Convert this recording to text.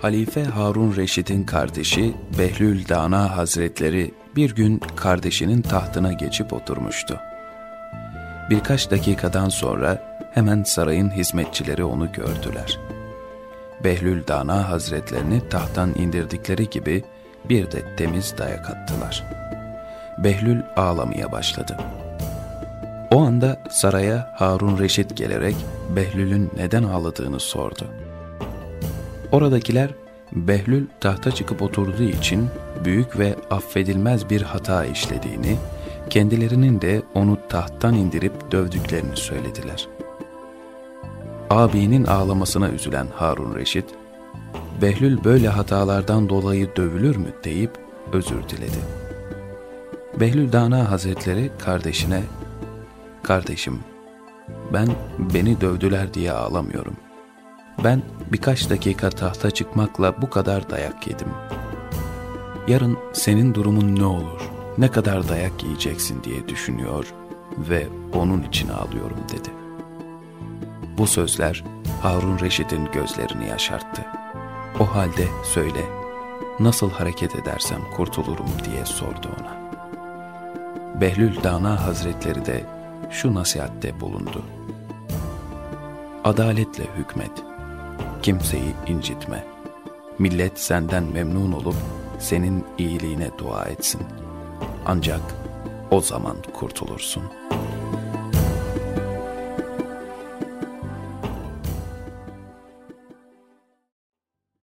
Halife Harun Reşit'in kardeşi Behlül Dana Hazretleri bir gün kardeşinin tahtına geçip oturmuştu. Birkaç dakikadan sonra hemen sarayın hizmetçileri onu gördüler. Behlül Dana Hazretlerini tahttan indirdikleri gibi bir de temiz dayak attılar. Behlül ağlamaya başladı. O anda saraya Harun Reşit gelerek Behlül'ün neden ağladığını sordu. Oradakiler Behlül tahta çıkıp oturduğu için büyük ve affedilmez bir hata işlediğini, kendilerinin de onu tahttan indirip dövdüklerini söylediler. Abinin ağlamasına üzülen Harun Reşit, Behlül böyle hatalardan dolayı dövülür mü deyip özür diledi. Behlül Dana Hazretleri kardeşine, Kardeşim, ben beni dövdüler diye ağlamıyorum. Ben birkaç dakika tahta çıkmakla bu kadar dayak yedim. Yarın senin durumun ne olur, ne kadar dayak yiyeceksin diye düşünüyor ve onun için ağlıyorum dedi. Bu sözler Harun Reşit'in gözlerini yaşarttı. O halde söyle, nasıl hareket edersem kurtulurum diye sordu ona. Behlül Dana Hazretleri de şu nasihatte bulundu. Adaletle hükmet, kimseyi incitme. Millet senden memnun olup senin iyiliğine dua etsin. Ancak o zaman kurtulursun.''